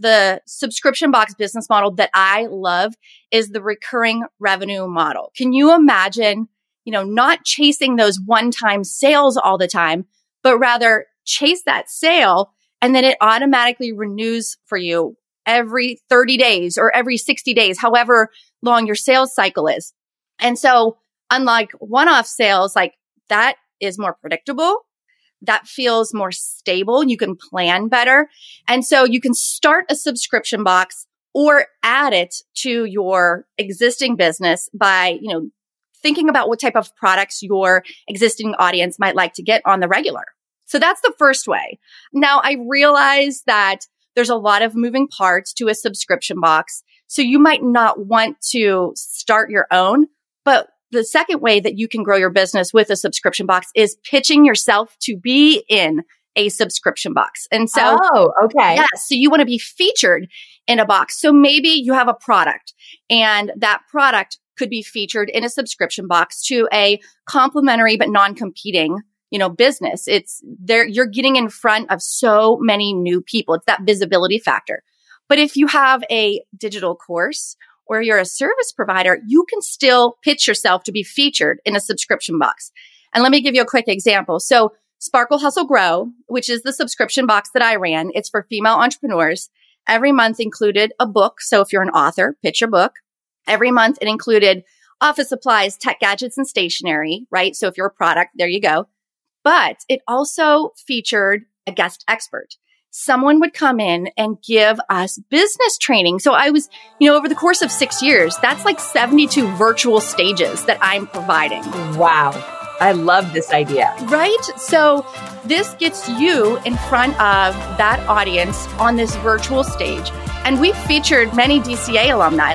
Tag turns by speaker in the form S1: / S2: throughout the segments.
S1: the subscription box business model that I love is the recurring revenue model. Can you imagine, you know, not chasing those one time sales all the time, but rather chase that sale and then it automatically renews for you every 30 days or every 60 days, however long your sales cycle is. And so unlike one off sales, like that is more predictable. That feels more stable. You can plan better. And so you can start a subscription box or add it to your existing business by, you know, thinking about what type of products your existing audience might like to get on the regular. So that's the first way. Now I realize that there's a lot of moving parts to a subscription box. So you might not want to start your own, but the second way that you can grow your business with a subscription box is pitching yourself to be in a subscription box. And so,
S2: oh, okay.
S1: Yeah. So you want to be featured in a box. So maybe you have a product and that product could be featured in a subscription box to a complementary but non-competing you know, business. It's there, you're getting in front of so many new people. It's that visibility factor. But if you have a digital course or you're a service provider, you can still pitch yourself to be featured in a subscription box. And let me give you a quick example. So Sparkle Hustle Grow, which is the subscription box that I ran, it's for female entrepreneurs. Every month included a book. So if you're an author, pitch your book. Every month it included office supplies, tech gadgets, and stationery, right? So if you're a product, there you go. But it also featured a guest expert. Someone would come in and give us business training. So I was, you know, over the course of six years, that's like 72 virtual stages that I'm providing.
S2: Wow. I love this idea.
S1: Right? So this gets you in front of that audience on this virtual stage. And we've featured many DCA alumni.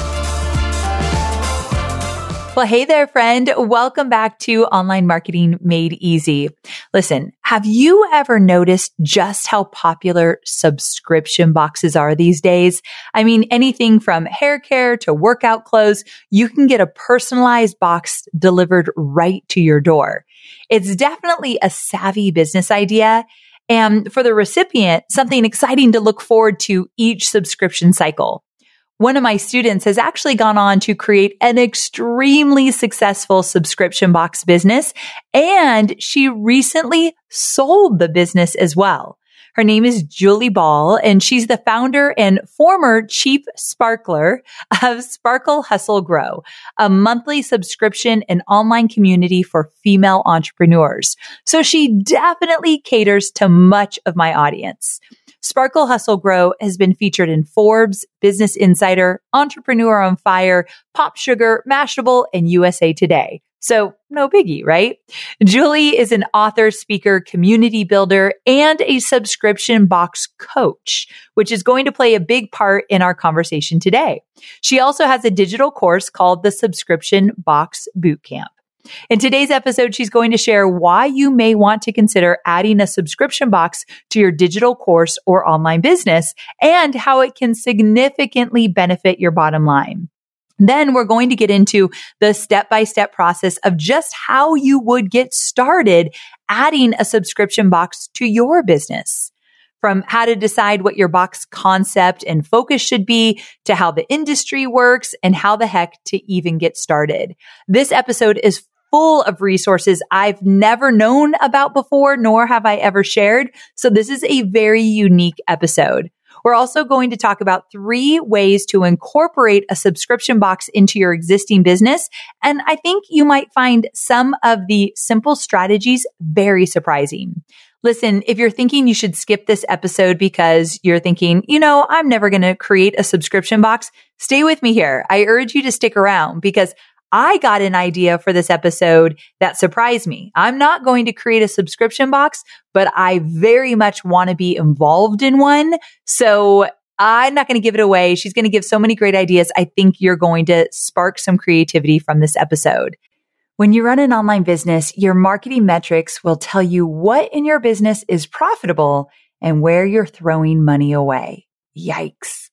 S3: Well, hey there, friend. Welcome back to Online Marketing Made Easy. Listen, have you ever noticed just how popular subscription boxes are these days? I mean, anything from hair care to workout clothes, you can get a personalized box delivered right to your door. It's definitely a savvy business idea. And for the recipient, something exciting to look forward to each subscription cycle one of my students has actually gone on to create an extremely successful subscription box business. And she recently sold the business as well. Her name is Julie Ball, and she's the founder and former chief sparkler of Sparkle Hustle Grow, a monthly subscription and online community for female entrepreneurs. So she definitely caters to much of my audience. Sparkle Hustle Grow has been featured in Forbes, Business Insider, Entrepreneur on Fire, Pop Sugar, Mashable, and USA Today. So no biggie, right? Julie is an author, speaker, community builder, and a subscription box coach, which is going to play a big part in our conversation today. She also has a digital course called the Subscription Box Bootcamp. In today's episode, she's going to share why you may want to consider adding a subscription box to your digital course or online business and how it can significantly benefit your bottom line. Then we're going to get into the step by step process of just how you would get started adding a subscription box to your business from how to decide what your box concept and focus should be to how the industry works and how the heck to even get started. This episode is full of resources I've never known about before, nor have I ever shared. So this is a very unique episode. We're also going to talk about three ways to incorporate a subscription box into your existing business. And I think you might find some of the simple strategies very surprising. Listen, if you're thinking you should skip this episode because you're thinking, you know, I'm never going to create a subscription box, stay with me here. I urge you to stick around because I got an idea for this episode that surprised me. I'm not going to create a subscription box, but I very much want to be involved in one. So I'm not going to give it away. She's going to give so many great ideas. I think you're going to spark some creativity from this episode. When you run an online business, your marketing metrics will tell you what in your business is profitable and where you're throwing money away. Yikes.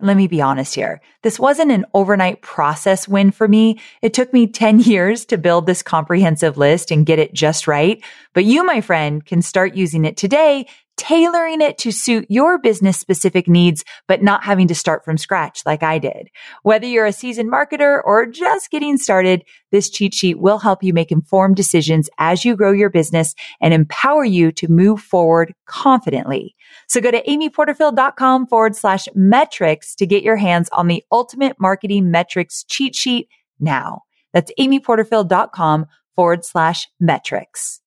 S3: Let me be honest here. This wasn't an overnight process win for me. It took me 10 years to build this comprehensive list and get it just right. But you, my friend, can start using it today tailoring it to suit your business specific needs, but not having to start from scratch like I did. Whether you're a seasoned marketer or just getting started, this cheat sheet will help you make informed decisions as you grow your business and empower you to move forward confidently. So go to amyporterfield.com forward slash metrics to get your hands on the ultimate marketing metrics cheat sheet now. That's amyporterfield.com forward slash metrics.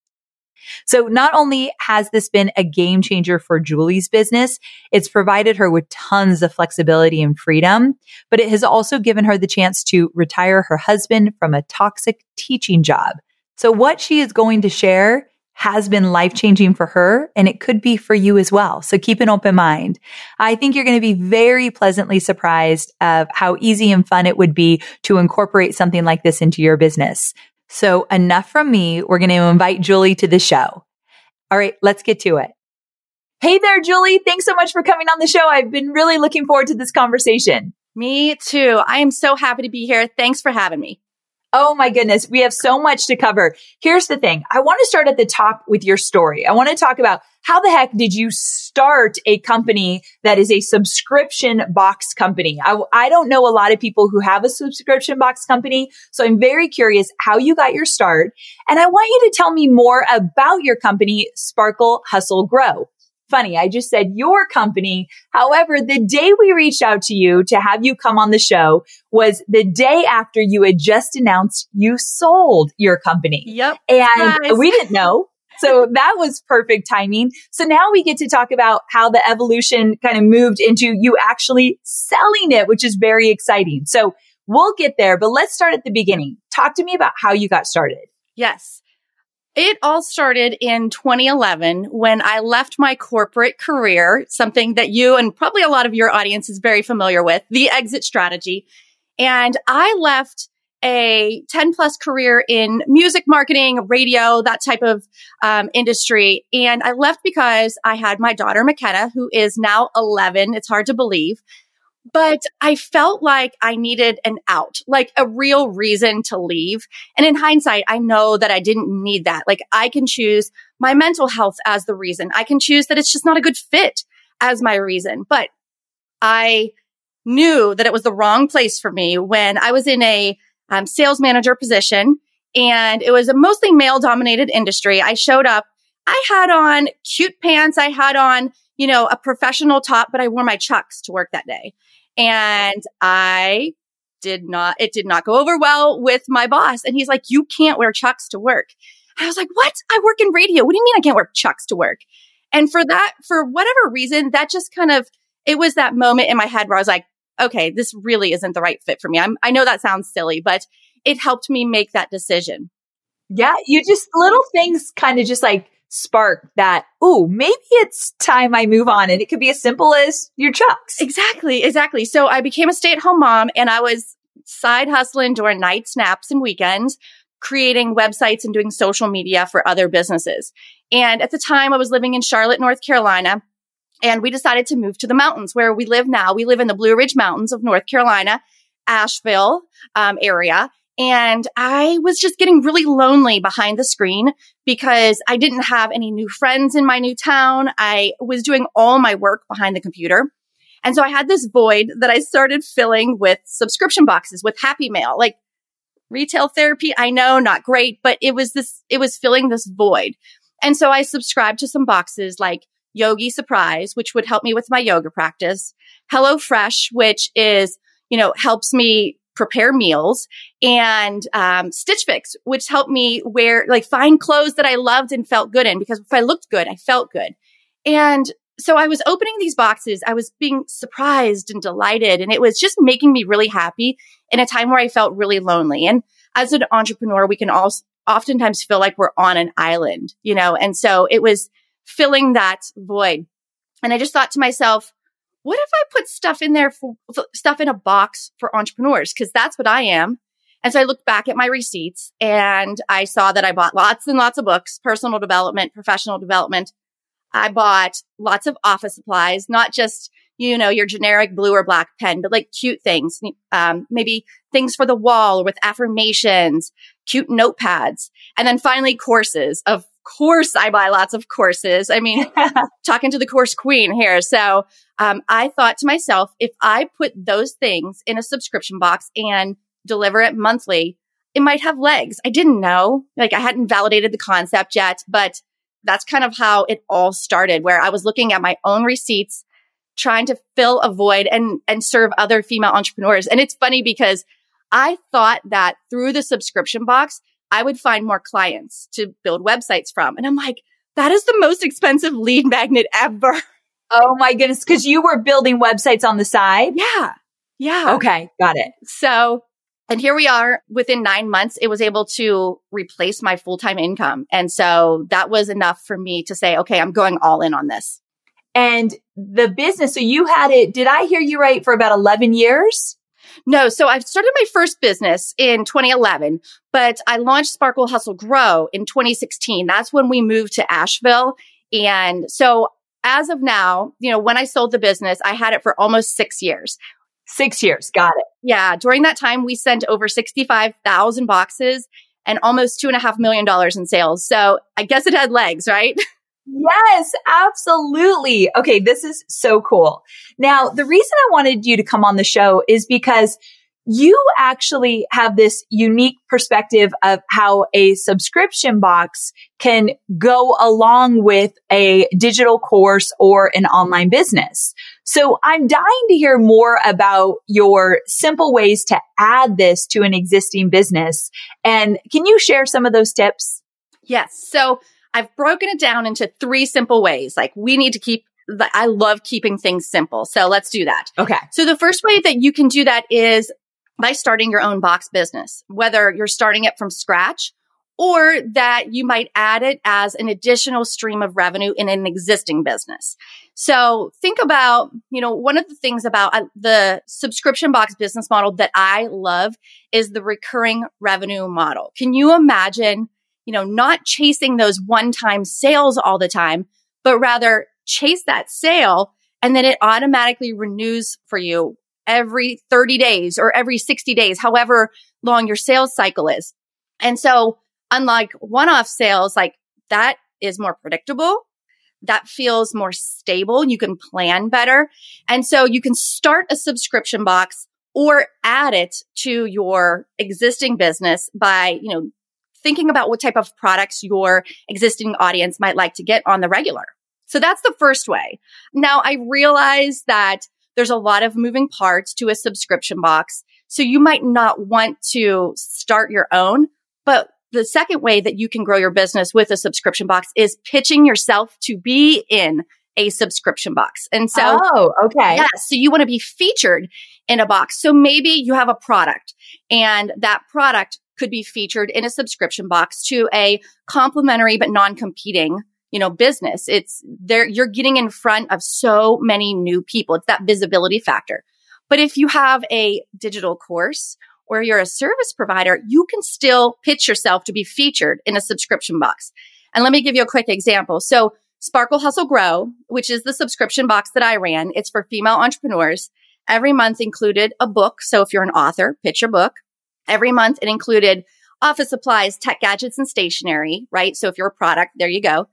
S3: So not only has this been a game changer for Julie's business, it's provided her with tons of flexibility and freedom, but it has also given her the chance to retire her husband from a toxic teaching job. So what she is going to share has been life changing for her and it could be for you as well. So keep an open mind. I think you're going to be very pleasantly surprised of how easy and fun it would be to incorporate something like this into your business. So enough from me. We're going to invite Julie to the show. All right, let's get to it. Hey there, Julie. Thanks so much for coming on the show. I've been really looking forward to this conversation.
S1: Me too. I am so happy to be here. Thanks for having me.
S3: Oh my goodness. We have so much to cover. Here's the thing. I want to start at the top with your story. I want to talk about how the heck did you start a company that is a subscription box company? I, I don't know a lot of people who have a subscription box company. So I'm very curious how you got your start. And I want you to tell me more about your company, Sparkle Hustle Grow funny. I just said your company. However, the day we reached out to you to have you come on the show was the day after you had just announced you sold your company.
S1: Yep.
S3: And we didn't know. So that was perfect timing. So now we get to talk about how the evolution kind of moved into you actually selling it, which is very exciting. So we'll get there, but let's start at the beginning. Talk to me about how you got started.
S1: Yes. It all started in 2011 when I left my corporate career, something that you and probably a lot of your audience is very familiar with, the exit strategy. And I left a 10 plus career in music marketing, radio, that type of um, industry. And I left because I had my daughter, McKenna, who is now 11. It's hard to believe. But I felt like I needed an out, like a real reason to leave. And in hindsight, I know that I didn't need that. Like I can choose my mental health as the reason. I can choose that it's just not a good fit as my reason. But I knew that it was the wrong place for me when I was in a um, sales manager position and it was a mostly male dominated industry. I showed up. I had on cute pants. I had on, you know, a professional top, but I wore my chucks to work that day. And I did not, it did not go over well with my boss. And he's like, you can't wear chucks to work. I was like, what? I work in radio. What do you mean I can't wear chucks to work? And for that, for whatever reason, that just kind of, it was that moment in my head where I was like, okay, this really isn't the right fit for me. I'm, I know that sounds silly, but it helped me make that decision.
S3: Yeah. You just little things kind of just like spark that, oh, maybe it's time I move on. And it could be as simple as your chucks.
S1: Exactly. Exactly. So I became a stay at home mom and I was side hustling during night snaps and weekends, creating websites and doing social media for other businesses. And at the time I was living in Charlotte, North Carolina. And we decided to move to the mountains where we live now. We live in the Blue Ridge Mountains of North Carolina, Asheville um, area. And I was just getting really lonely behind the screen because I didn't have any new friends in my new town. I was doing all my work behind the computer. And so I had this void that I started filling with subscription boxes with Happy Mail, like retail therapy. I know not great, but it was this, it was filling this void. And so I subscribed to some boxes like Yogi Surprise, which would help me with my yoga practice. Hello Fresh, which is, you know, helps me prepare meals and um, Stitch Fix, which helped me wear, like find clothes that I loved and felt good in because if I looked good, I felt good. And so I was opening these boxes. I was being surprised and delighted. And it was just making me really happy in a time where I felt really lonely. And as an entrepreneur, we can all oftentimes feel like we're on an island, you know? And so it was filling that void. And I just thought to myself, what if I put stuff in there for stuff in a box for entrepreneurs? Cause that's what I am. And so I looked back at my receipts and I saw that I bought lots and lots of books, personal development, professional development. I bought lots of office supplies, not just, you know, your generic blue or black pen, but like cute things, um, maybe things for the wall with affirmations, cute notepads. And then finally courses of course I buy lots of courses. I mean, talking to the course queen here. So, um, I thought to myself, if I put those things in a subscription box and deliver it monthly, it might have legs. I didn't know, like I hadn't validated the concept yet, but that's kind of how it all started where I was looking at my own receipts, trying to fill a void and, and serve other female entrepreneurs. And it's funny because I thought that through the subscription box, I would find more clients to build websites from. And I'm like, that is the most expensive lead magnet ever.
S3: Oh my goodness. Cause you were building websites on the side?
S1: Yeah. Yeah.
S3: Okay. Got it.
S1: So, and here we are within nine months, it was able to replace my full time income. And so that was enough for me to say, okay, I'm going all in on this.
S3: And the business, so you had it, did I hear you right for about 11 years?
S1: No, so I started my first business in 2011, but I launched Sparkle Hustle Grow in 2016. That's when we moved to Asheville. And so as of now, you know, when I sold the business, I had it for almost six years.
S3: Six years. Got it.
S1: Yeah. During that time, we sent over 65,000 boxes and almost two and a half million dollars in sales. So I guess it had legs, right?
S3: Yes, absolutely. Okay, this is so cool. Now, the reason I wanted you to come on the show is because you actually have this unique perspective of how a subscription box can go along with a digital course or an online business. So I'm dying to hear more about your simple ways to add this to an existing business. And can you share some of those tips?
S1: Yes. So I've broken it down into three simple ways. Like we need to keep I love keeping things simple. So let's do that.
S3: Okay.
S1: So the first way that you can do that is by starting your own box business, whether you're starting it from scratch or that you might add it as an additional stream of revenue in an existing business. So think about, you know, one of the things about uh, the subscription box business model that I love is the recurring revenue model. Can you imagine, you know, not chasing those one-time sales all the time, but rather chase that sale and then it automatically renews for you every 30 days or every 60 days, however long your sales cycle is. And so unlike one-off sales, like that is more predictable. That feels more stable. You can plan better. And so you can start a subscription box or add it to your existing business by, you know, thinking about what type of products your existing audience might like to get on the regular. So that's the first way. Now I realize that there's a lot of moving parts to a subscription box. So you might not want to start your own, but the second way that you can grow your business with a subscription box is pitching yourself to be in a subscription box. And so,
S3: oh, okay.
S1: Yeah. So you want to be featured in a box. So maybe you have a product and that product could be featured in a subscription box to a complementary but non-competing you know, business. It's there, you're getting in front of so many new people. It's that visibility factor. But if you have a digital course or you're a service provider, you can still pitch yourself to be featured in a subscription box. And let me give you a quick example. So Sparkle Hustle Grow, which is the subscription box that I ran. It's for female entrepreneurs. Every month included a book. So if you're an author, pitch your book. Every month it included office supplies, tech gadgets, and stationery, right? So if you're a product, there you go.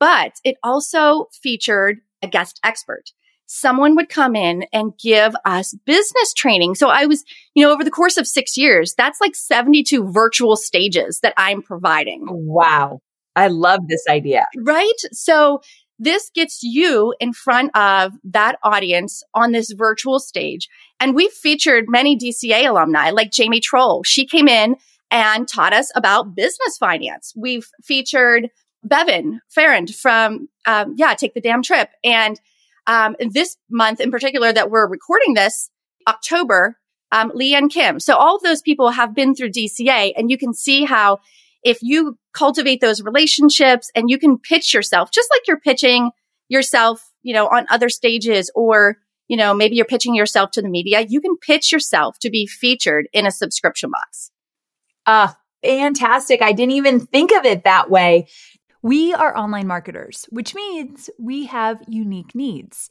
S1: But it also featured a guest expert. Someone would come in and give us business training. So I was, you know, over the course of six years, that's like 72 virtual stages that I'm providing.
S2: Wow. I love this idea.
S1: Right? So this gets you in front of that audience on this virtual stage. And we've featured many DCA alumni like Jamie Trull. She came in and taught us about business finance. We've featured Bevan Farrand from, um, yeah, Take the Damn Trip. And um, this month in particular that we're recording this, October, um, Leanne Kim. So all of those people have been through DCA and you can see how if you cultivate those relationships and you can pitch yourself just like you're pitching yourself, you know, on other stages or, you know, maybe you're pitching yourself to the media, you can pitch yourself to be featured in a subscription box.
S3: Ah, uh, fantastic. I didn't even think of it that way. We are online marketers, which means we have unique needs.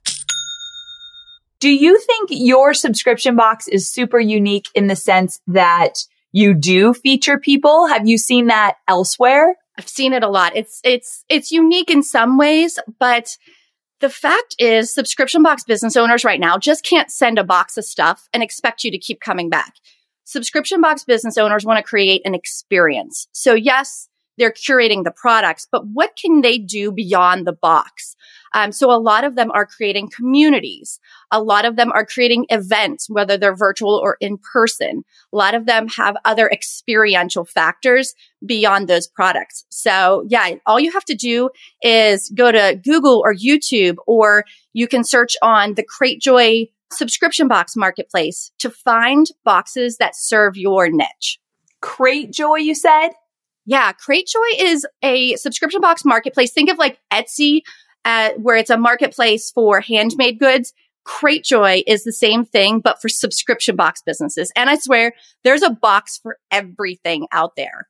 S2: Do you think your subscription box is super unique in the sense that you do feature people? Have you seen that elsewhere?
S1: I've seen it a lot. It's it's it's unique in some ways, but the fact is subscription box business owners right now just can't send a box of stuff and expect you to keep coming back. Subscription box business owners want to create an experience. So yes, they're curating the products, but what can they do beyond the box? Um, so a lot of them are creating communities. A lot of them are creating events, whether they're virtual or in person. A lot of them have other experiential factors beyond those products. So yeah, all you have to do is go to Google or YouTube, or you can search on the Cratejoy subscription box marketplace to find boxes that serve your niche.
S2: Cratejoy, you said?
S1: Yeah, Cratejoy is a subscription box marketplace. Think of like Etsy, uh, where it's a marketplace for handmade goods. Cratejoy is the same thing, but for subscription box businesses. And I swear there's a box for everything out there.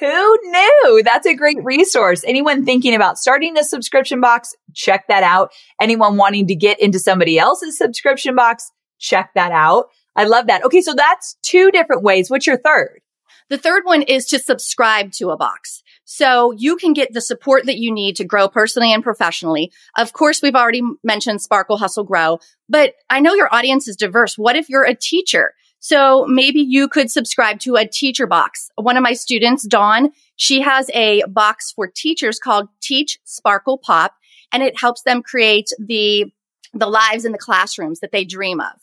S3: Who knew? That's a great resource. Anyone thinking about starting a subscription box, check that out. Anyone wanting to get into somebody else's subscription box, check that out. I love that. Okay. So that's two different ways. What's your third?
S1: The third one is to subscribe to a box. So you can get the support that you need to grow personally and professionally. Of course, we've already mentioned Sparkle Hustle Grow, but I know your audience is diverse. What if you're a teacher? So maybe you could subscribe to a teacher box. One of my students, Dawn, she has a box for teachers called Teach Sparkle Pop, and it helps them create the, the lives in the classrooms that they dream of.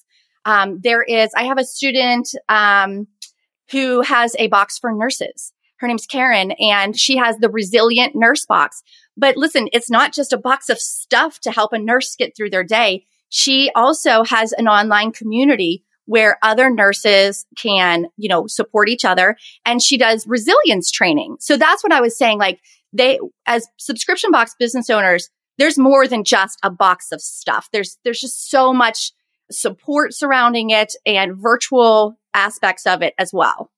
S1: Um, there is, I have a student, um, who has a box for nurses. Her name's Karen and she has the resilient nurse box. But listen, it's not just a box of stuff to help a nurse get through their day. She also has an online community where other nurses can, you know, support each other. And she does resilience training. So that's what I was saying. Like they, as subscription box business owners, there's more than just a box of stuff. There's, there's just so much support surrounding it and virtual aspects of it as well.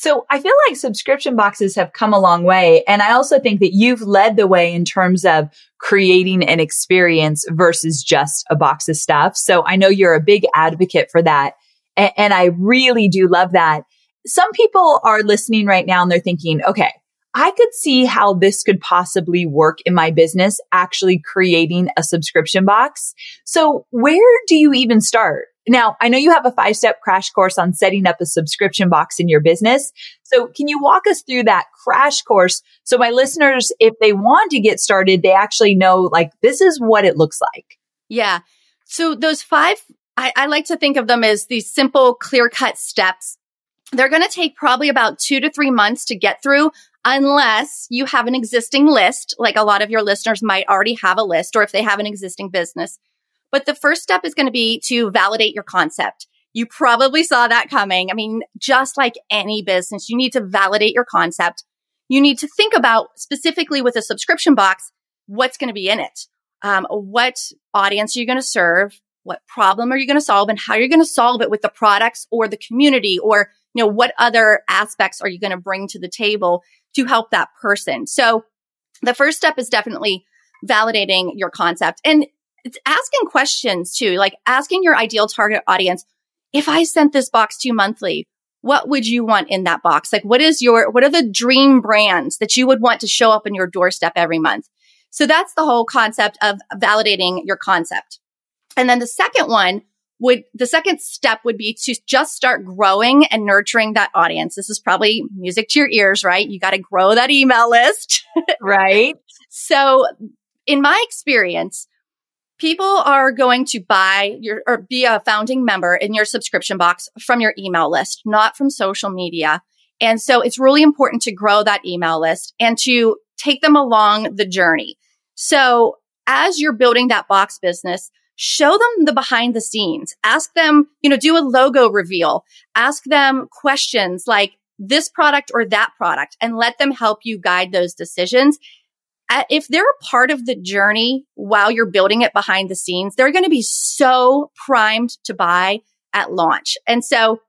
S3: So I feel like subscription boxes have come a long way. And I also think that you've led the way in terms of creating an experience versus just a box of stuff. So I know you're a big advocate for that. And, and I really do love that. Some people are listening right now and they're thinking, okay, I could see how this could possibly work in my business, actually creating a subscription box. So where do you even start? Now, I know you have a five step crash course on setting up a subscription box in your business. So can you walk us through that crash course? So my listeners, if they want to get started, they actually know like this is what it looks like.
S1: Yeah. So those five, I, I like to think of them as these simple, clear cut steps. They're going to take probably about two to three months to get through unless you have an existing list, like a lot of your listeners might already have a list, or if they have an existing business. But the first step is going to be to validate your concept. You probably saw that coming. I mean, just like any business, you need to validate your concept. You need to think about specifically with a subscription box, what's going to be in it. Um, what audience are you going to serve? What problem are you going to solve and how you're going to solve it with the products or the community or, you know, what other aspects are you going to bring to the table to help that person? So the first step is definitely validating your concept. And it's asking questions too, like asking your ideal target audience. If I sent this box to you monthly, what would you want in that box? Like, what is your, what are the dream brands that you would want to show up in your doorstep every month? So that's the whole concept of validating your concept. And then the second one would, the second step would be to just start growing and nurturing that audience. This is probably music to your ears, right? You got to grow that email list.
S3: right.
S1: So in my experience, people are going to buy your or be a founding member in your subscription box from your email list, not from social media. And so it's really important to grow that email list and to take them along the journey. So as you're building that box business, show them the behind the scenes. Ask them, you know, do a logo reveal. Ask them questions like this product or that product and let them help you guide those decisions if they're a part of the journey while you're building it behind the scenes, they're going to be so primed to buy at launch. And so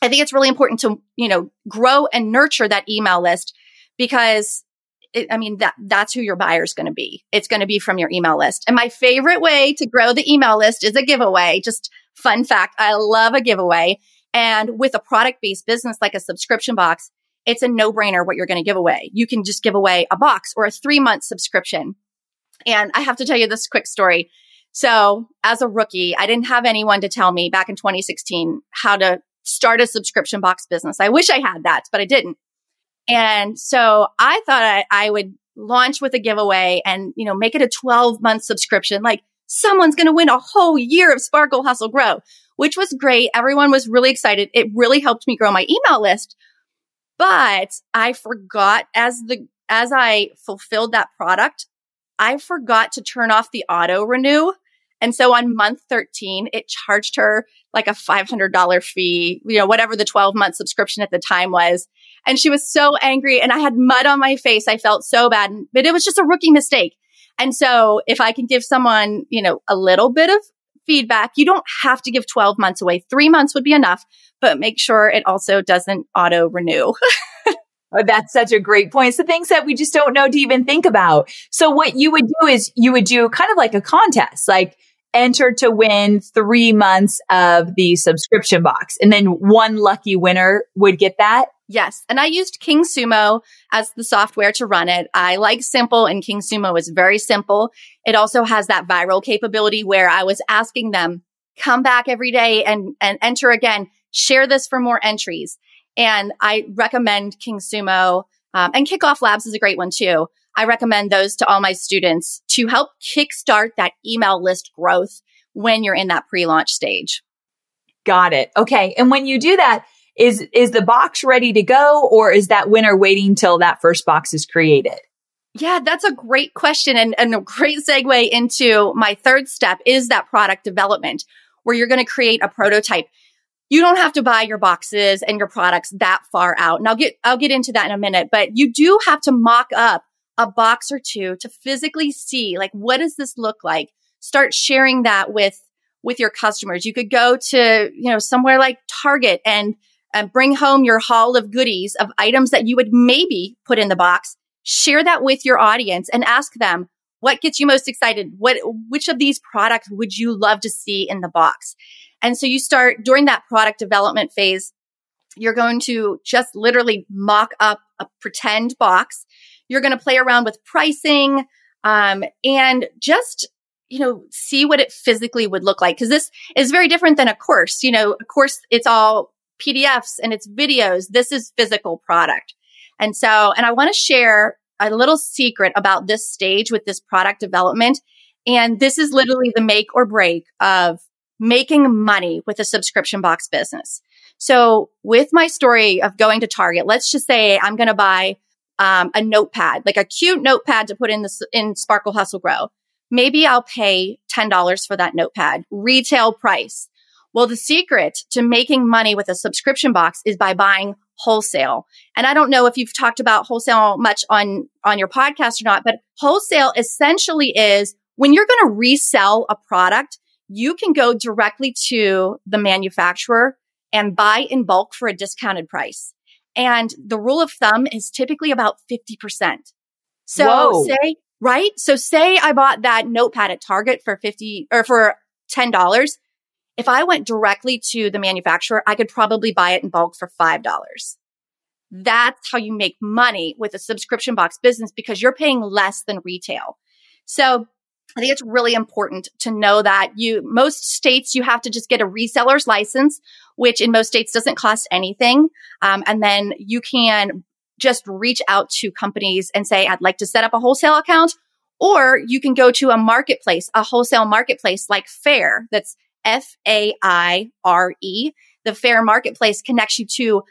S1: I think it's really important to, you know, grow and nurture that email list because it, I mean, that, that's who your buyer is going to be. It's going to be from your email list. And my favorite way to grow the email list is a giveaway. Just fun fact. I love a giveaway. And with a product based business like a subscription box, it's a no brainer what you're going to give away. You can just give away a box or a three month subscription. And I have to tell you this quick story. So as a rookie, I didn't have anyone to tell me back in 2016 how to start a subscription box business. I wish I had that, but I didn't. And so I thought I, I would launch with a giveaway and, you know, make it a 12 month subscription. Like someone's going to win a whole year of Sparkle Hustle Grow, which was great. Everyone was really excited. It really helped me grow my email list. But I forgot as the, as I fulfilled that product, I forgot to turn off the auto renew. And so on month 13, it charged her like a $500 fee, you know, whatever the 12 month subscription at the time was. And she was so angry and I had mud on my face. I felt so bad, but it was just a rookie mistake. And so if I can give someone, you know, a little bit of feedback. You don't have to give 12 months away. Three months would be enough, but make sure it also doesn't auto renew.
S2: Oh, uh, that's such a great point. It's the things that we just don't know to even think about. So what you would do is you would do kind of like a contest, like enter to win three months of the subscription box. And then one lucky winner would get that.
S1: Yes. And I used King Sumo as the software to run it. I like simple and King Sumo is very simple. It also has that viral capability where I was asking them, come back every day and, and enter again, share this for more entries. And I recommend King Sumo um, and Kickoff Labs is a great one too. I recommend those to all my students to help kickstart that email list growth when you're in that pre-launch stage.
S2: Got it. Okay. And when you do that, is is the box ready to go or is that winner waiting till that first box is created?
S1: Yeah, that's a great question and, and a great segue into my third step is that product development where you're going to create a prototype. You don't have to buy your boxes and your products that far out. And I'll get, I'll get into that in a minute, but you do have to mock up a box or two to physically see like what does this look like start sharing that with with your customers you could go to you know somewhere like target and and bring home your haul of goodies of items that you would maybe put in the box. Share that with your audience and ask them what gets you most excited? What which of these products would you love to see in the box? And so you start during that product development phase you're going to just literally mock up a pretend box. You're going to play around with pricing um, and just you know see what it physically would look like because this is very different than a course. You know, a course it's all PDFs and it's videos. This is physical product, and so and I want to share a little secret about this stage with this product development. And this is literally the make or break of making money with a subscription box business. So with my story of going to Target, let's just say I'm going to buy um, a notepad, like a cute notepad to put in the in Sparkle Hustle Grow. Maybe I'll pay $10 for that notepad, retail price. Well, the secret to making money with a subscription box is by buying wholesale. And I don't know if you've talked about wholesale much on, on your podcast or not, but wholesale essentially is when you're going to resell a product, you can go directly to the manufacturer and buy in bulk for a discounted price. And the rule of thumb is typically about 50%. So Whoa. say, right? So say I bought that notepad at Target for 50 or for $10. If I went directly to the manufacturer, I could probably buy it in bulk for $5. That's how you make money with a subscription box business because you're paying less than retail. So I think it's really important to know that you, most states, you have to just get a reseller's license, which in most states doesn't cost anything. Um, and then you can just reach out to companies and say, I'd like to set up a wholesale account. Or you can go to a marketplace, a wholesale marketplace like Faire That's F A I R E. The Faire marketplace connects you to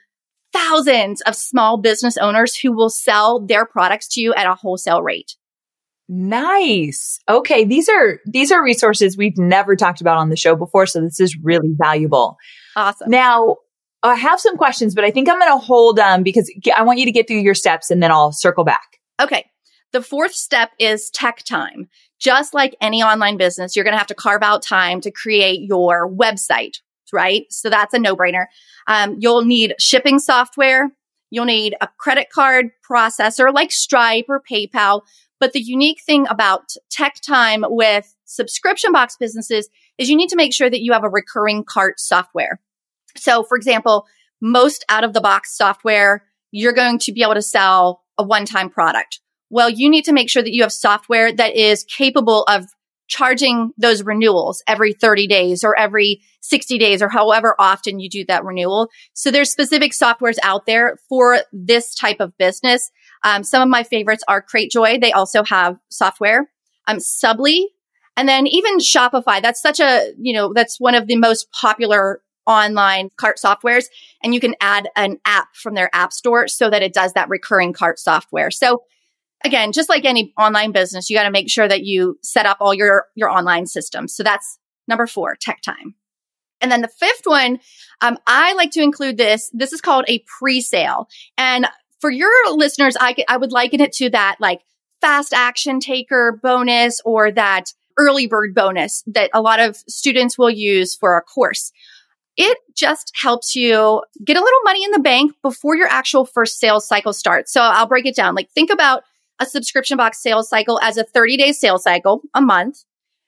S1: thousands of small business owners who will sell their products to you at a wholesale rate.
S2: Nice. Okay. These are, these are resources we've never talked about on the show before. So this is really valuable.
S1: Awesome.
S2: Now, I have some questions, but I think I'm going to hold them um, because I want you to get through your steps and then I'll circle back.
S1: Okay. The fourth step is tech time. Just like any online business, you're going to have to carve out time to create your website, right? So that's a no brainer. Um, you'll need shipping software. You'll need a credit card processor like Stripe or PayPal. But the unique thing about tech time with subscription box businesses is you need to make sure that you have a recurring cart software. So, for example, most out of the box software, you're going to be able to sell a one time product. Well, you need to make sure that you have software that is capable of charging those renewals every 30 days or every 60 days or however often you do that renewal. So there's specific softwares out there for this type of business. Um, some of my favorites are Cratejoy. They also have software. Um, Subbly, and then even Shopify. That's such a, you know, that's one of the most popular online cart softwares. And you can add an app from their app store so that it does that recurring cart software. So again, just like any online business, you got to make sure that you set up all your, your online systems. So that's number four, tech time. And then the fifth one, um, I like to include this. This is called a pre-sale. And for your listeners, I, I would liken it to that like fast action taker bonus or that early bird bonus that a lot of students will use for a course. It just helps you get a little money in the bank before your actual first sales cycle starts. So I'll break it down. Like think about a subscription box sales cycle as a 30 day sales cycle, a month.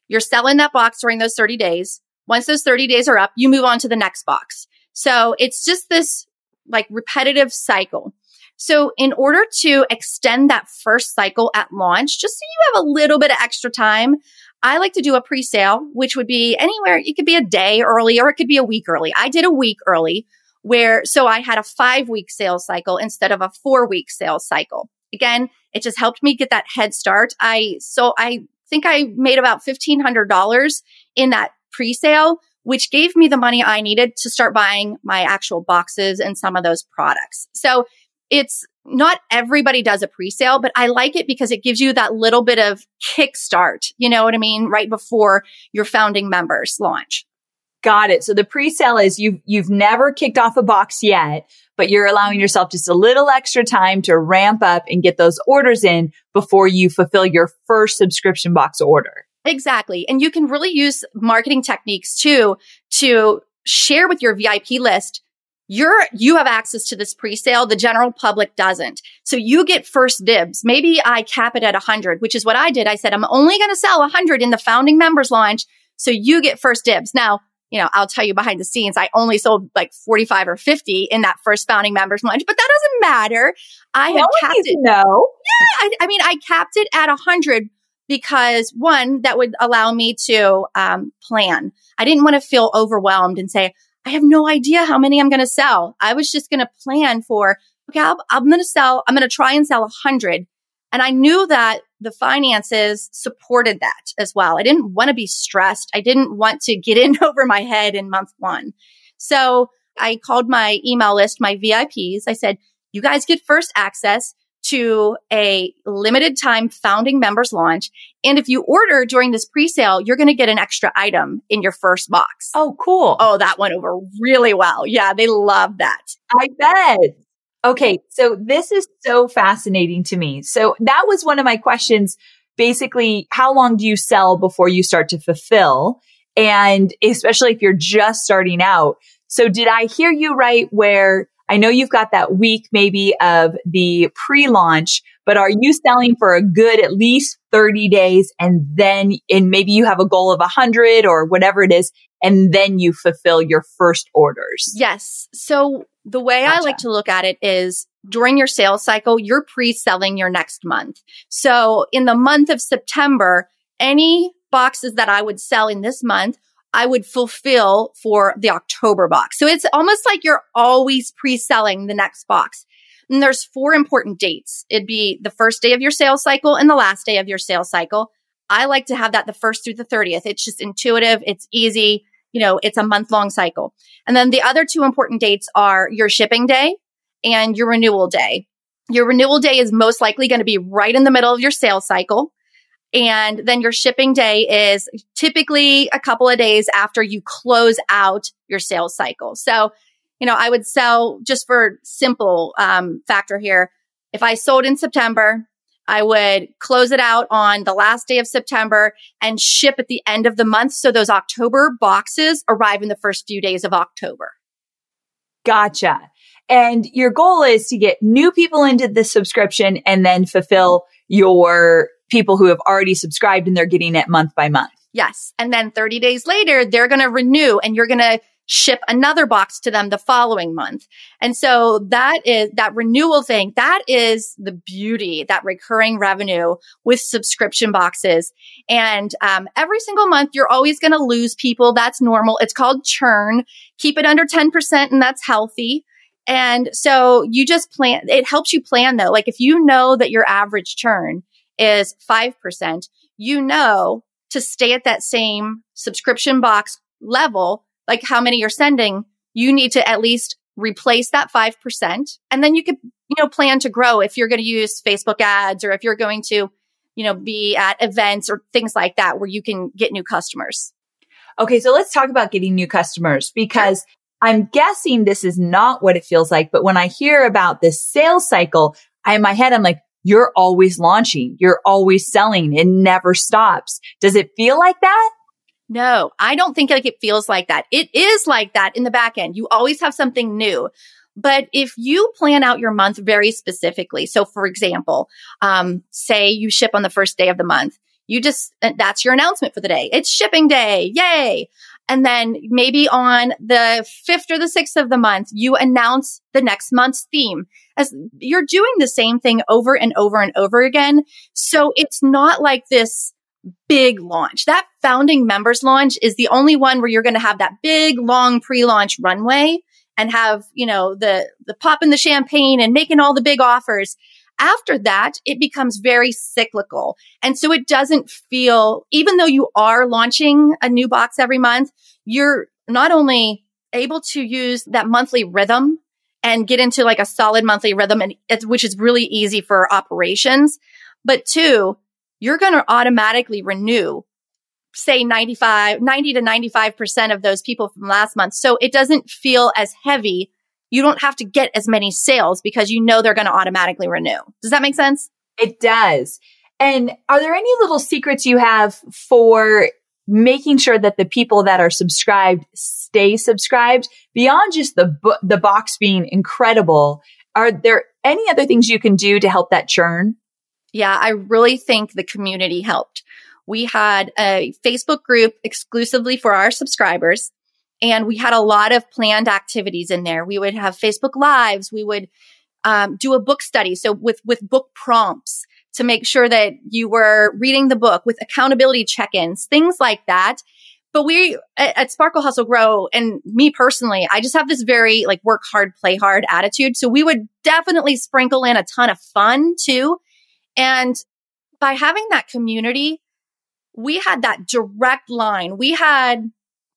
S1: You're selling that box during those 30 days. Once those 30 days are up, you move on to the next box. So it's just this like repetitive cycle. So in order to extend that first cycle at launch, just so you have a little bit of extra time, I like to do a pre-sale, which would be anywhere. It could be a day early or it could be a week early. I did a week early where, so I had a five week sales cycle instead of a four week sales cycle. Again, it just helped me get that head start. I, so I think I made about $1,500 in that pre-sale, which gave me the money I needed to start buying my actual boxes and some of those products. So it's not everybody does a pre-sale, but I like it because it gives you that little bit of kickstart. You know what I mean? Right before your founding members launch.
S3: Got it. So the pre-sale is you've, you've never kicked off a box yet, but you're allowing yourself just a little extra time to ramp up and get those orders in before you fulfill your first subscription box order.
S1: Exactly. And you can really use marketing techniques too to share with your VIP list you're, you have access to this pre-sale. The general public doesn't. So you get first dibs. Maybe I cap it at a hundred, which is what I did. I said, I'm only going to sell a hundred in the founding members launch. So you get first dibs. Now, you know, I'll tell you behind the scenes, I only sold like 45 or 50 in that first founding members launch, but that doesn't matter. I
S3: no
S1: have capped it.
S3: No.
S1: Yeah. I, I, mean, I capped it at a hundred because one, that would allow me to, um, plan. I didn't want to feel overwhelmed and say, I have no idea how many I'm going to sell. I was just going to plan for, okay, i am going to sell, I'm going to try and sell a hundred. And I knew that the finances supported that as well. I didn't want to be stressed. I didn't want to get in over my head in month one. So I called my email list, my VIPs. I said, you guys get first access to a limited time founding members launch. And if you order during this pre-sale, you're going to get an extra item in your first box.
S3: Oh, cool.
S1: Oh, that went over really well. Yeah, they love that.
S3: I bet. Okay. So this is so fascinating to me. So that was one of my questions. Basically, how long do you sell before you start to fulfill? And especially if you're just starting out. So did I hear you right where I know you've got that week maybe of the pre-launch, but are you selling for a good at least 30 days and then, and maybe you have a goal of 100 or whatever it is, and then you fulfill your first orders?
S1: Yes. So the way gotcha. I like to look at it is during your sales cycle, you're pre-selling your next month. So in the month of September, any boxes that I would sell in this month I would fulfill for the October box. So it's almost like you're always pre-selling the next box. And there's four important dates. It'd be the first day of your sales cycle and the last day of your sales cycle. I like to have that the first through the 30th. It's just intuitive. It's easy. You know, it's a month long cycle. And then the other two important dates are your shipping day and your renewal day. Your renewal day is most likely going to be right in the middle of your sales cycle. And then your shipping day is typically a couple of days after you close out your sales cycle. So, you know, I would sell just for simple um, factor here. If I sold in September, I would close it out on the last day of September and ship at the end of the month. So those October boxes arrive in the first few days of October.
S3: Gotcha. And your goal is to get new people into the subscription and then fulfill your people who have already subscribed and they're getting it month by month.
S1: Yes. And then 30 days later, they're going to renew and you're going to ship another box to them the following month. And so that is that renewal thing. That is the beauty, that recurring revenue with subscription boxes. And um, every single month, you're always going to lose people. That's normal. It's called churn. Keep it under 10% and that's healthy. And so you just plan, it helps you plan though. Like if you know that your average churn is 5%, you know to stay at that same subscription box level, like how many you're sending, you need to at least replace that 5%. And then you could, you know, plan to grow if you're going to use Facebook ads or if you're going to, you know, be at events or things like that where you can get new customers.
S3: Okay. So let's talk about getting new customers because I'm guessing this is not what it feels like. But when I hear about this sales cycle, I, in my head, I'm like, you're always launching, you're always selling, it never stops. Does it feel like that?
S1: No, I don't think like it feels like that. It is like that in the back end. You always have something new. But if you plan out your month very specifically, so for example, um, say you ship on the first day of the month, you just, uh, that's your announcement for the day. It's shipping day. Yay. And then maybe on the fifth or the sixth of the month, you announce the next month's theme as you're doing the same thing over and over and over again. So it's not like this big launch. That founding members launch is the only one where you're going to have that big, long pre-launch runway and have, you know, the, the pop in the champagne and making all the big offers. After that, it becomes very cyclical. And so it doesn't feel, even though you are launching a new box every month, you're not only able to use that monthly rhythm and get into like a solid monthly rhythm and which is really easy for operations. But two, you're going to automatically renew say 95, 90 to 95% of those people from last month. So it doesn't feel as heavy. You don't have to get as many sales because you know they're going to automatically renew. Does that make sense?
S3: It does. And are there any little secrets you have for making sure that the people that are subscribed stay subscribed beyond just the the box being incredible? Are there any other things you can do to help that churn?
S1: Yeah, I really think the community helped we had a Facebook group exclusively for our subscribers. And we had a lot of planned activities in there. We would have Facebook lives. We would um, do a book study. So with, with book prompts to make sure that you were reading the book with accountability check-ins, things like that. But we at, at Sparkle Hustle Grow and me personally, I just have this very like work hard, play hard attitude. So we would definitely sprinkle in a ton of fun too. And by having that community, we had that direct line. We had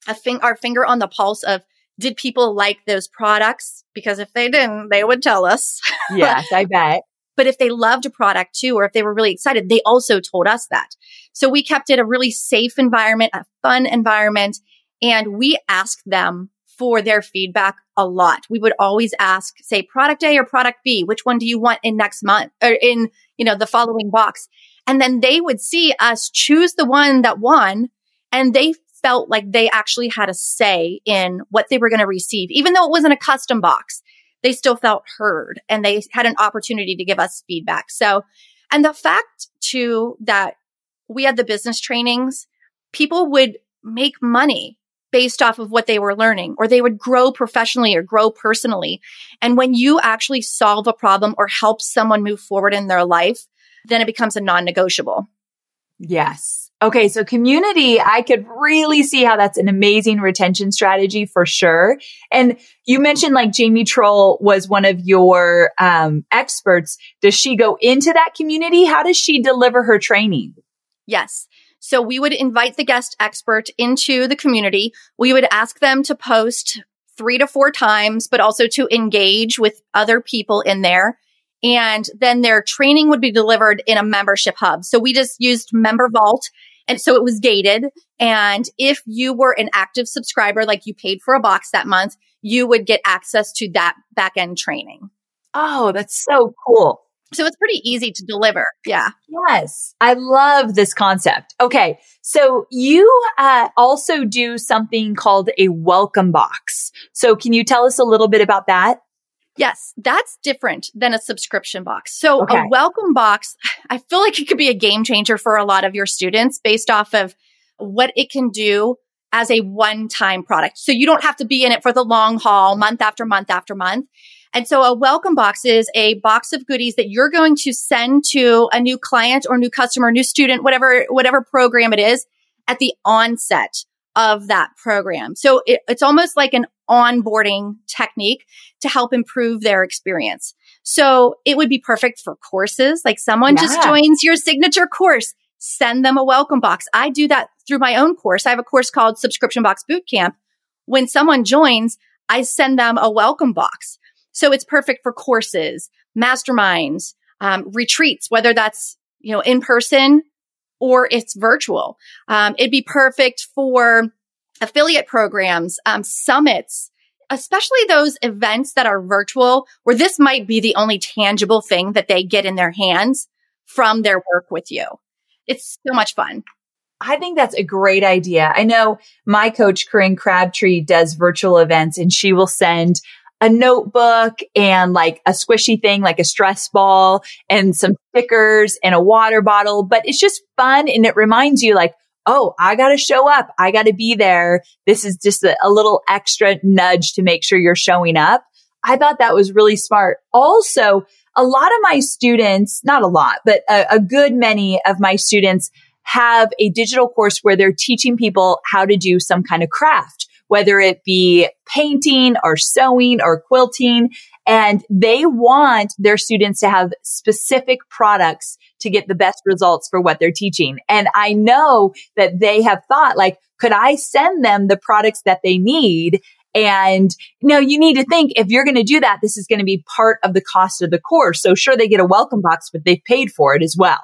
S1: a thing, our finger on the pulse of did people like those products? Because if they didn't, they would tell us.
S3: Yes, I bet.
S1: But if they loved a product too, or if they were really excited, they also told us that. So we kept it a really safe environment, a fun environment, and we asked them for their feedback a lot. We would always ask, say, product A or product B, which one do you want in next month or in, you know, the following box? And then they would see us choose the one that won and they felt like they actually had a say in what they were going to receive. Even though it wasn't a custom box, they still felt heard and they had an opportunity to give us feedback. So, and the fact too that we had the business trainings, people would make money based off of what they were learning, or they would grow professionally or grow personally. And when you actually solve a problem or help someone move forward in their life, then it becomes a non negotiable.
S3: Yes. Okay. So community, I could really see how that's an amazing retention strategy for sure. And you mentioned like Jamie Trull was one of your um, experts. Does she go into that community? How does she deliver her training?
S1: Yes. So we would invite the guest expert into the community. We would ask them to post three to four times, but also to engage with other people in there and then their training would be delivered in a membership hub. So we just used MemberVault. And so it was gated. And if you were an active subscriber, like you paid for a box that month, you would get access to that back end training.
S3: Oh, that's so cool.
S1: So it's pretty easy to deliver. Yeah.
S3: Yes. I love this concept. Okay. So you uh, also do something called a welcome box. So can you tell us a little bit about that?
S1: Yes, that's different than a subscription box. So
S3: Okay.
S1: a welcome box, I feel like it could be a game changer for a lot of your students based off of what it can do as a one time product. So you don't have to be in it for the long haul, month after month after month. And so a welcome box is a box of goodies that you're going to send to a new client or new customer, new student, whatever, whatever program it is at the onset of that program. So it, it's almost like an onboarding technique to help improve their experience. So it would be perfect for courses. Like someone just joins your signature course, send them a welcome box. I do that through my own course. I have a course called Subscription Box Bootcamp. When someone joins, I send them a welcome box. So it's perfect for courses, masterminds, um, retreats, whether that's, you know, in person or it's virtual. Um, it'd be perfect for affiliate programs, um, summits, especially those events that are virtual where this might be the only tangible thing that they get in their hands from their work with you. It's so much fun.
S3: I think that's a great idea. I know my coach, Corinne Crabtree, does virtual events and she will send a notebook and like a squishy thing, like a stress ball and some stickers and a water bottle. But it's just fun. And it reminds you like, Oh, I got to show up. I got to be there. This is just a, a little extra nudge to make sure you're showing up. I thought that was really smart. Also, a lot of my students, not a lot, but a, a good many of my students have a digital course where they're teaching people how to do some kind of craft whether it be painting or sewing or quilting. And they want their students to have specific products to get the best results for what they're teaching. And I know that they have thought like, could I send them the products that they need? And you know, you need to think if you're going to do that, this is going to be part of the cost of the course. So sure, they get a welcome box, but they've paid for it as well.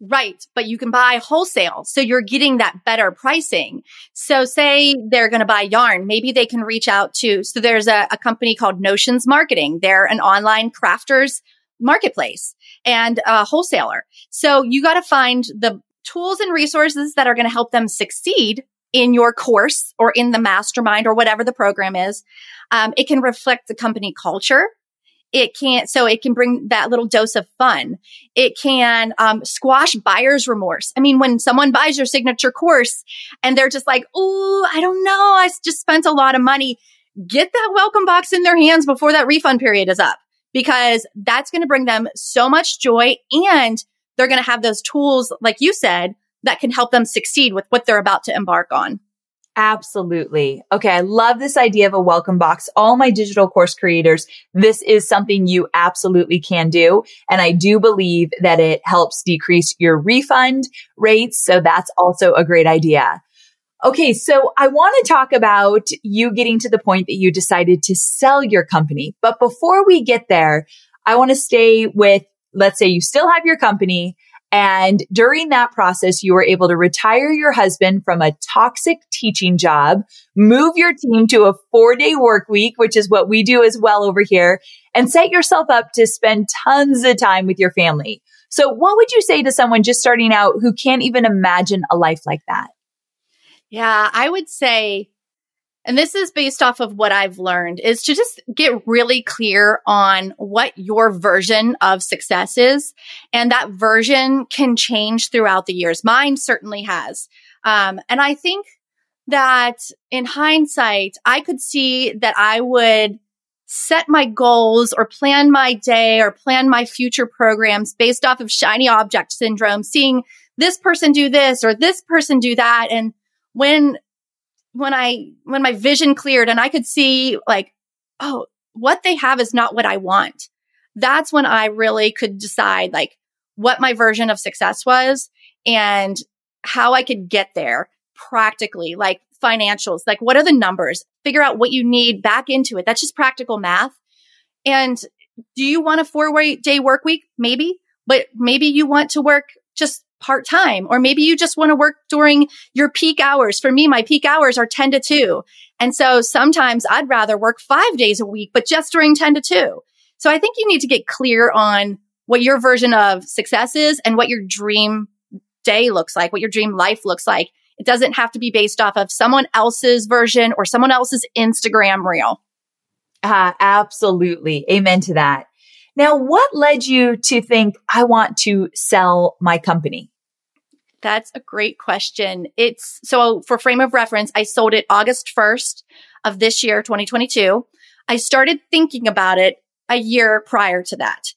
S1: Right. But you can buy wholesale. So you're getting that better pricing. So say they're going to buy yarn. Maybe they can reach out to, so there's a, a company called Notions Marketing. They're an online crafters marketplace and a wholesaler. So you got to find the tools and resources that are going to help them succeed in your course or in the mastermind or whatever the program is. Um, it can reflect the company culture it can, so it can bring that little dose of fun. It can um, squash buyer's remorse. I mean, when someone buys your signature course and they're just like, oh, I don't know, I just spent a lot of money. Get that welcome box in their hands before that refund period is up because that's going to bring them so much joy and they're going to have those tools, like you said, that can help them succeed with what they're about to embark on.
S3: Absolutely. Okay. I love this idea of a welcome box. All my digital course creators, this is something you absolutely can do. And I do believe that it helps decrease your refund rates. So that's also a great idea. Okay. So I want to talk about you getting to the point that you decided to sell your company. But before we get there, I want to stay with, let's say you still have your company and during that process, you were able to retire your husband from a toxic teaching job, move your team to a four day work week, which is what we do as well over here, and set yourself up to spend tons of time with your family. So what would you say to someone just starting out who can't even imagine a life like that?
S1: Yeah, I would say and this is based off of what I've learned is to just get really clear on what your version of success is. And that version can change throughout the years. Mine certainly has. Um, and I think that in hindsight, I could see that I would set my goals or plan my day or plan my future programs based off of shiny object syndrome, seeing this person do this or this person do that. And when when I, when my vision cleared and I could see like, oh, what they have is not what I want. That's when I really could decide like what my version of success was and how I could get there practically, like financials, like what are the numbers? Figure out what you need back into it. That's just practical math. And do you want a four day work week? Maybe, but maybe you want to work just part time, or maybe you just want to work during your peak hours. For me, my peak hours are 10 to 2. And so sometimes I'd rather work five days a week, but just during 10 to 2. So I think you need to get clear on what your version of success is and what your dream day looks like, what your dream life looks like. It doesn't have to be based off of someone else's version or someone else's Instagram reel.
S3: Uh, absolutely. Amen to that. Now, what led you to think I want to sell my company?
S1: That's a great question. It's so for frame of reference, I sold it August 1st of this year, 2022. I started thinking about it a year prior to that.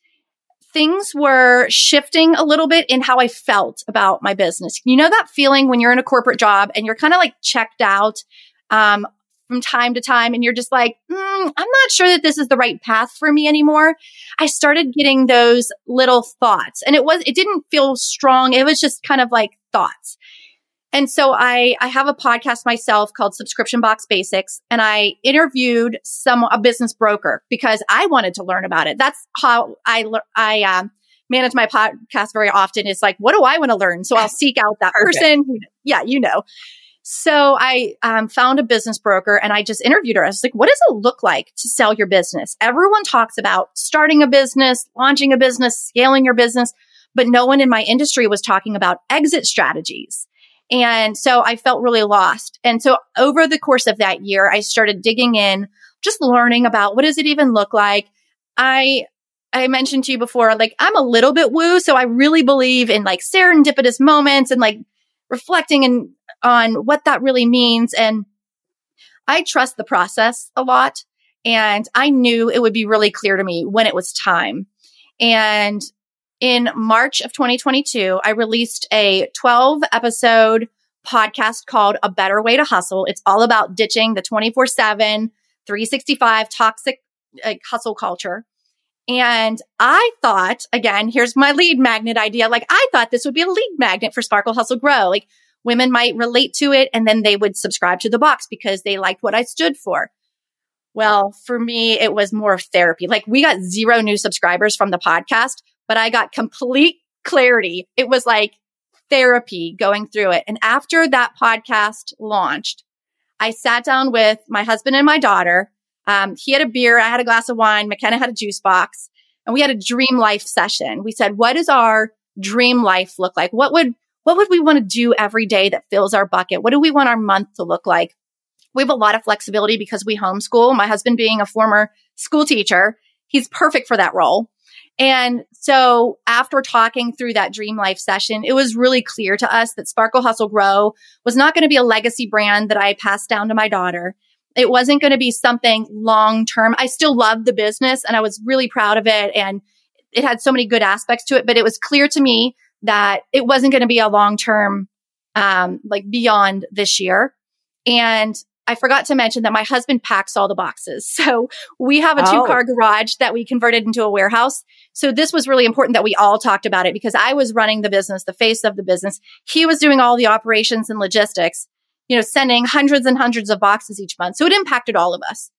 S1: Things were shifting a little bit in how I felt about my business. You know that feeling when you're in a corporate job and you're kind of like checked out um, from time to time and you're just like, mm, I'm not sure that this is the right path for me anymore. I started getting those little thoughts and it was, it didn't feel strong. It was just kind of like thoughts. And so I, I have a podcast myself called Subscription Box Basics and I interviewed some, a business broker because I wanted to learn about it. That's how I, I, um, manage my podcast very often is like, what do I want to learn? So I'll seek out that person. Who, yeah, you know. So I um, found a business broker and I just interviewed her. I was like, what does it look like to sell your business? Everyone talks about starting a business, launching a business, scaling your business, but no one in my industry was talking about exit strategies. And so I felt really lost. And so over the course of that year, I started digging in, just learning about what does it even look like? I I mentioned to you before, like I'm a little bit woo, so I really believe in like serendipitous moments and like reflecting and on what that really means. And I trust the process a lot. And I knew it would be really clear to me when it was time. And in March of 2022, I released a 12 episode podcast called A Better Way to Hustle. It's all about ditching the 24 7, 365 toxic hustle culture. And I thought, again, here's my lead magnet idea. Like I thought this would be a lead magnet for Sparkle Hustle Grow. Like women might relate to it and then they would subscribe to the box because they liked what I stood for. Well, for me, it was more therapy. Like we got zero new subscribers from the podcast, but I got complete clarity. It was like therapy going through it. And after that podcast launched, I sat down with my husband and my daughter. Um, he had a beer. I had a glass of wine. McKenna had a juice box and we had a dream life session. We said, what does our dream life look like? What would, what would we want to do every day that fills our bucket? What do we want our month to look like? We have a lot of flexibility because we homeschool. My husband being a former school teacher, he's perfect for that role. And so after talking through that dream life session, it was really clear to us that Sparkle Hustle Grow was not going to be a legacy brand that I passed down to my daughter. It wasn't going to be something long term. I still loved the business and I was really proud of it and it had so many good aspects to it, but it was clear to me that it wasn't going to be a long term, um, like beyond this year. And I forgot to mention that my husband packs all the boxes. So we have a two car oh. garage that we converted into a warehouse. So this was really important that we all talked about it because I was running the business, the face of the business. He was doing all the operations and logistics, you know, sending hundreds and hundreds of boxes each month. So it impacted all of us.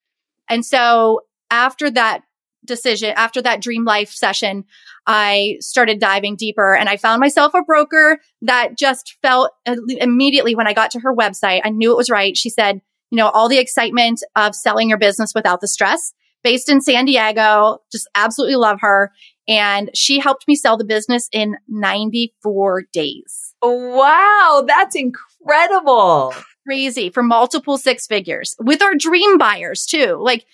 S1: And so after that decision, after that dream life session, I started diving deeper and I found myself a broker that just felt uh, immediately when I got to her website, I knew it was right. She said, you know, all the excitement of selling your business without the stress. Based in San Diego, just absolutely love her. And she helped me sell the business in 94 days.
S2: Wow, that's incredible.
S1: Crazy for multiple six figures with our dream buyers too. Like,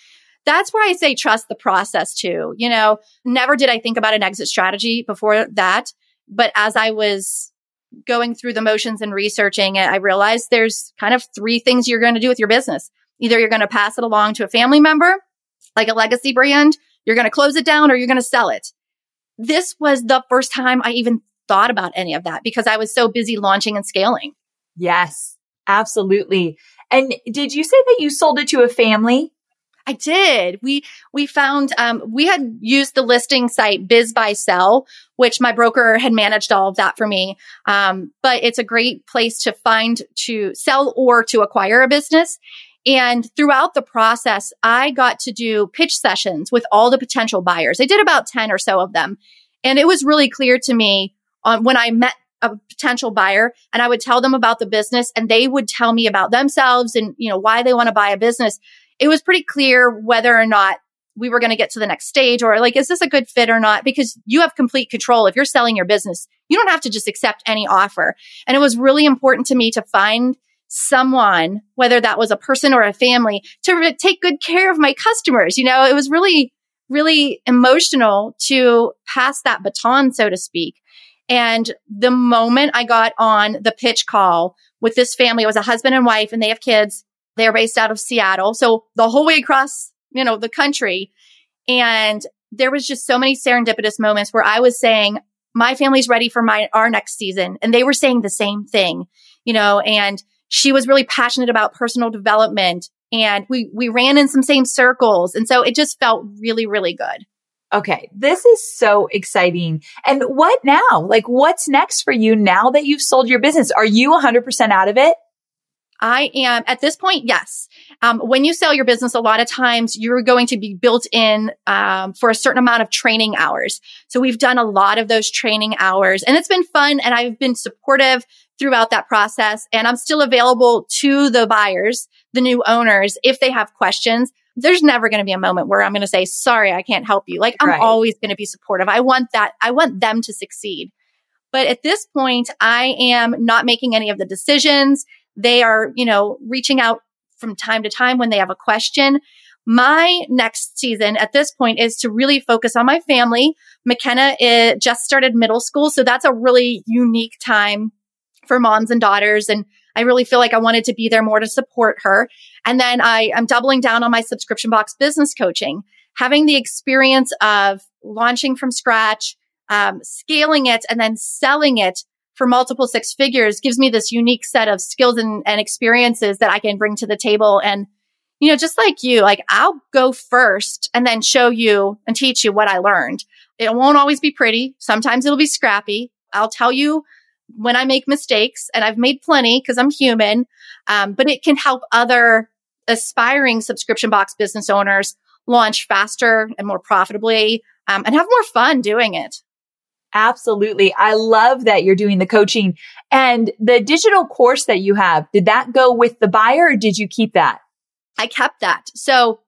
S1: that's where I say trust the process too. You know, never did I think about an exit strategy before that. But as I was going through the motions and researching it, I realized there's kind of three things you're going to do with your business. Either you're going to pass it along to a family member, like a legacy brand, you're going to close it down or you're going to sell it. This was the first time I even thought about any of that because I was so busy launching and scaling.
S2: Yes, absolutely. And did you say that you sold it to a family?
S1: I did. We we found um, we had used the listing site BizBuySell, which my broker had managed all of that for me. Um, but it's a great place to find to sell or to acquire a business. And throughout the process, I got to do pitch sessions with all the potential buyers. I did about ten or so of them, and it was really clear to me on when I met a potential buyer and I would tell them about the business and they would tell me about themselves and, you know, why they want to buy a business it was pretty clear whether or not we were going to get to the next stage or like, is this a good fit or not? Because you have complete control. If you're selling your business, you don't have to just accept any offer. And it was really important to me to find someone, whether that was a person or a family, to re- take good care of my customers. You know, it was really, really emotional to pass that baton, so to speak. And the moment I got on the pitch call with this family, it was a husband and wife and they have kids. They're based out of Seattle. So the whole way across, you know, the country. And there was just so many serendipitous moments where I was saying, my family's ready for my, our next season. And they were saying the same thing, you know, and she was really passionate about personal development and we, we ran in some same circles. And so it just felt really, really good.
S2: Okay. This is so exciting. And what now? Like, what's next for you now that you've sold your business? Are you 100% out of it?
S1: I am at this point, yes. Um, when you sell your business, a lot of times you're going to be built in um, for a certain amount of training hours. So we've done a lot of those training hours and it's been fun and I've been supportive throughout that process. And I'm still available to the buyers, the new owners, if they have questions. There's never going to be a moment where I'm going to say, sorry, I can't help you. Like I'm right. always going to be supportive. I want that. I want them to succeed. But at this point, I am not making any of the decisions. They are, you know, reaching out from time to time when they have a question. My next season at this point is to really focus on my family. McKenna is, just started middle school. So that's a really unique time for moms and daughters. And I really feel like I wanted to be there more to support her. And then I, am doubling down on my subscription box business coaching, having the experience of launching from scratch, um, scaling it and then selling it for multiple six figures gives me this unique set of skills and, and experiences that I can bring to the table. And, you know, just like you, like I'll go first and then show you and teach you what I learned. It won't always be pretty. Sometimes it'll be scrappy. I'll tell you when I make mistakes and I've made plenty because I'm human. Um, but it can help other aspiring subscription box business owners launch faster and more profitably um, and have more fun doing it.
S3: Absolutely. I love that you're doing the coaching and the digital course that you have. Did that go with the buyer or did you keep that?
S1: I kept that. So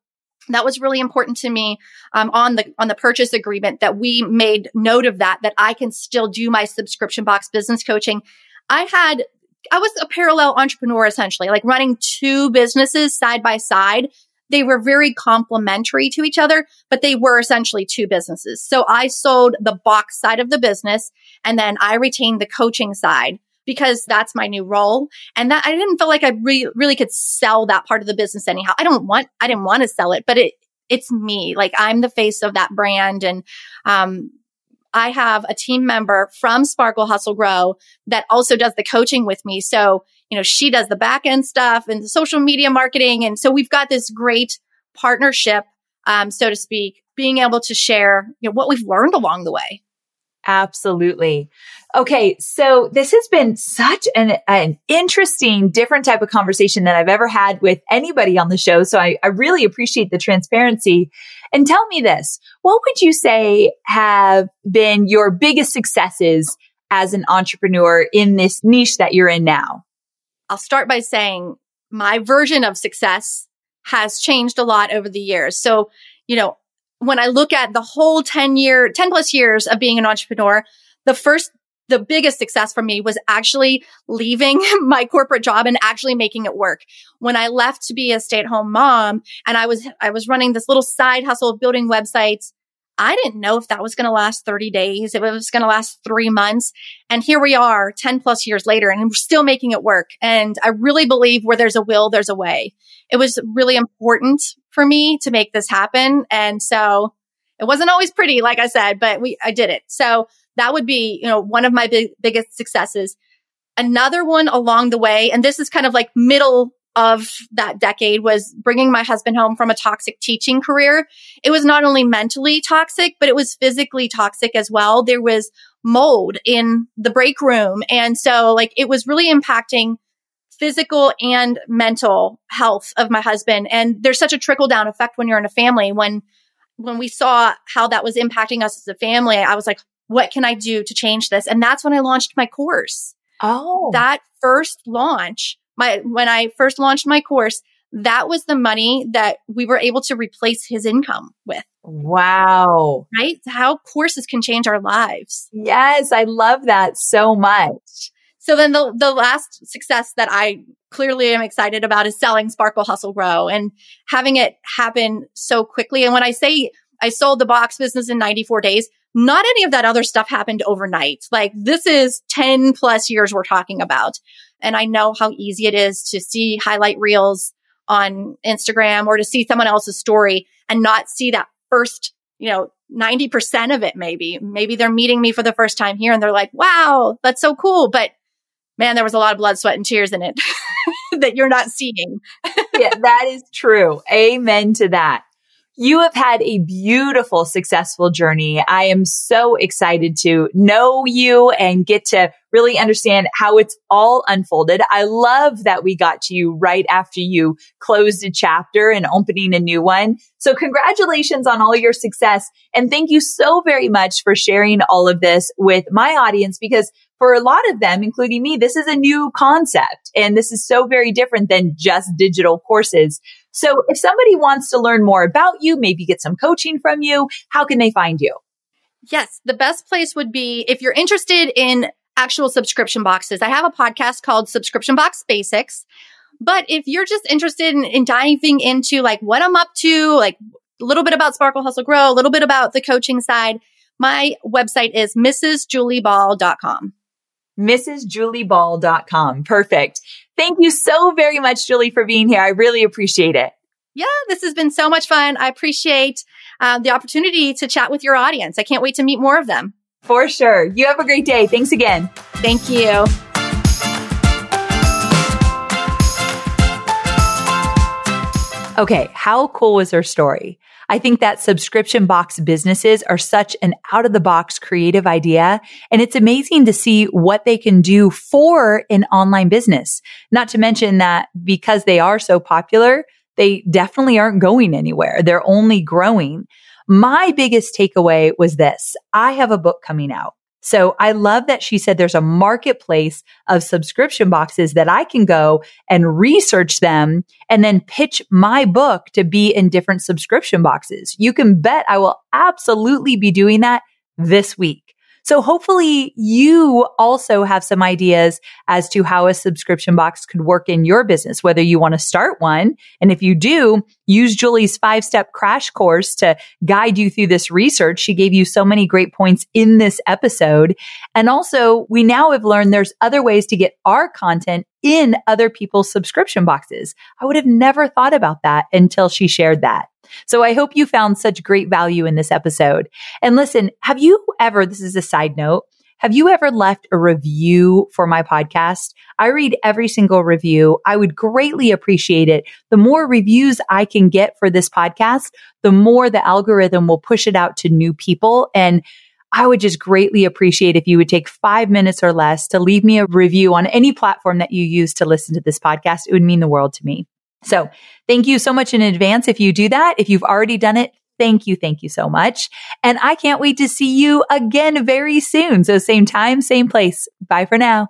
S1: that was really important to me um, on the on the purchase agreement that we made note of that that I can still do my subscription box business coaching. I had I was a parallel entrepreneur essentially, like running two businesses side by side. They were very complementary to each other, but they were essentially two businesses. So I sold the box side of the business and then I retained the coaching side because that's my new role. And that I didn't feel like I re- really could sell that part of the business anyhow. I don't want, I didn't want to sell it, but it, it's me. Like I'm the face of that brand. And, um, I have a team member from Sparkle Hustle Grow that also does the coaching with me. So, you know, she does the back end stuff and the social media marketing. And so we've got this great partnership, um, so to speak, being able to share, you know, what we've learned along the way.
S3: Absolutely. Okay. So this has been such an, an interesting, different type of conversation that I've ever had with anybody on the show. So I, I really appreciate the transparency. And tell me this, what would you say have been your biggest successes as an entrepreneur in this niche that you're in now?
S1: I'll start by saying my version of success has changed a lot over the years. So, you know, when I look at the whole 10 year, 10 plus years of being an entrepreneur, the first, the biggest success for me was actually leaving my corporate job and actually making it work. When I left to be a stay at home mom and I was, I was running this little side hustle of building websites I didn't know if that was going to last 30 days, if it was going to last three months. And here we are 10 plus years later and we're still making it work. And I really believe where there's a will, there's a way. It was really important for me to make this happen. And so it wasn't always pretty, like I said, but we, I did it. So that would be, you know, one of my big, biggest successes. Another one along the way, and this is kind of like middle of that decade was bringing my husband home from a toxic teaching career. It was not only mentally toxic, but it was physically toxic as well. There was mold in the break room. And so like it was really impacting physical and mental health of my husband. And there's such a trickle down effect when you're in a family. When, when we saw how that was impacting us as a family, I was like, what can I do to change this? And that's when I launched my course.
S3: Oh,
S1: that first launch my, when I first launched my course, that was the money that we were able to replace his income with.
S3: Wow.
S1: Right? How courses can change our lives.
S3: Yes, I love that so much.
S1: So then the, the last success that I clearly am excited about is selling Sparkle Hustle Grow and having it happen so quickly. And when I say I sold the box business in 94 days, not any of that other stuff happened overnight. Like this is 10 plus years we're talking about. And I know how easy it is to see highlight reels on Instagram or to see someone else's story and not see that first, you know, 90% of it maybe. Maybe they're meeting me for the first time here and they're like, wow, that's so cool. But man, there was a lot of blood, sweat, and tears in it that you're not seeing.
S3: yeah, that is true. Amen to that. You have had a beautiful, successful journey. I am so excited to know you and get to really understand how it's all unfolded. I love that we got to you right after you closed a chapter and opening a new one. So congratulations on all your success. And thank you so very much for sharing all of this with my audience because
S2: for a lot of them, including me, this is a new concept and this is so very different than just digital courses. So if somebody wants to learn more about you, maybe get some coaching from you, how can they find you?
S1: Yes, the best place would be if you're interested in actual subscription boxes. I have a podcast called Subscription Box Basics. But if you're just interested in, in diving into like what I'm up to, like a little bit about Sparkle Hustle Grow, a little bit about the coaching side, my website is mrsjulieball.com.
S2: mrsjulieball.com. Perfect. Thank you so very much, Julie, for being here. I really appreciate it.
S1: Yeah, this has been so much fun. I appreciate uh, the opportunity to chat with your audience. I can't wait to meet more of them.
S2: For sure. You have a great day. Thanks again.
S1: Thank you.
S3: Okay, how cool was her story? I think that subscription box businesses are such an out of the box creative idea. And it's amazing to see what they can do for an online business. Not to mention that because they are so popular, they definitely aren't going anywhere. They're only growing. My biggest takeaway was this. I have a book coming out. So I love that she said there's a marketplace of subscription boxes that I can go and research them and then pitch my book to be in different subscription boxes. You can bet I will absolutely be doing that this week. So hopefully you also have some ideas as to how a subscription box could work in your business, whether you want to start one. And if you do, use Julie's five step crash course to guide you through this research. She gave you so many great points in this episode. And also we now have learned there's other ways to get our content in other people's subscription boxes. I would have never thought about that until she shared that. So I hope you found such great value in this episode. And listen, have you ever, this is a side note, have you ever left a review for my podcast? I read every single review. I would greatly appreciate it. The more reviews I can get for this podcast, the more the algorithm will push it out to new people. And I would just greatly appreciate if you would take five minutes or less to leave me a review on any platform that you use to listen to this podcast. It would mean the world to me. So thank you so much in advance if you do that. If you've already done it, thank you. Thank you so much. And I can't wait to see you again very soon. So same time, same place. Bye for now.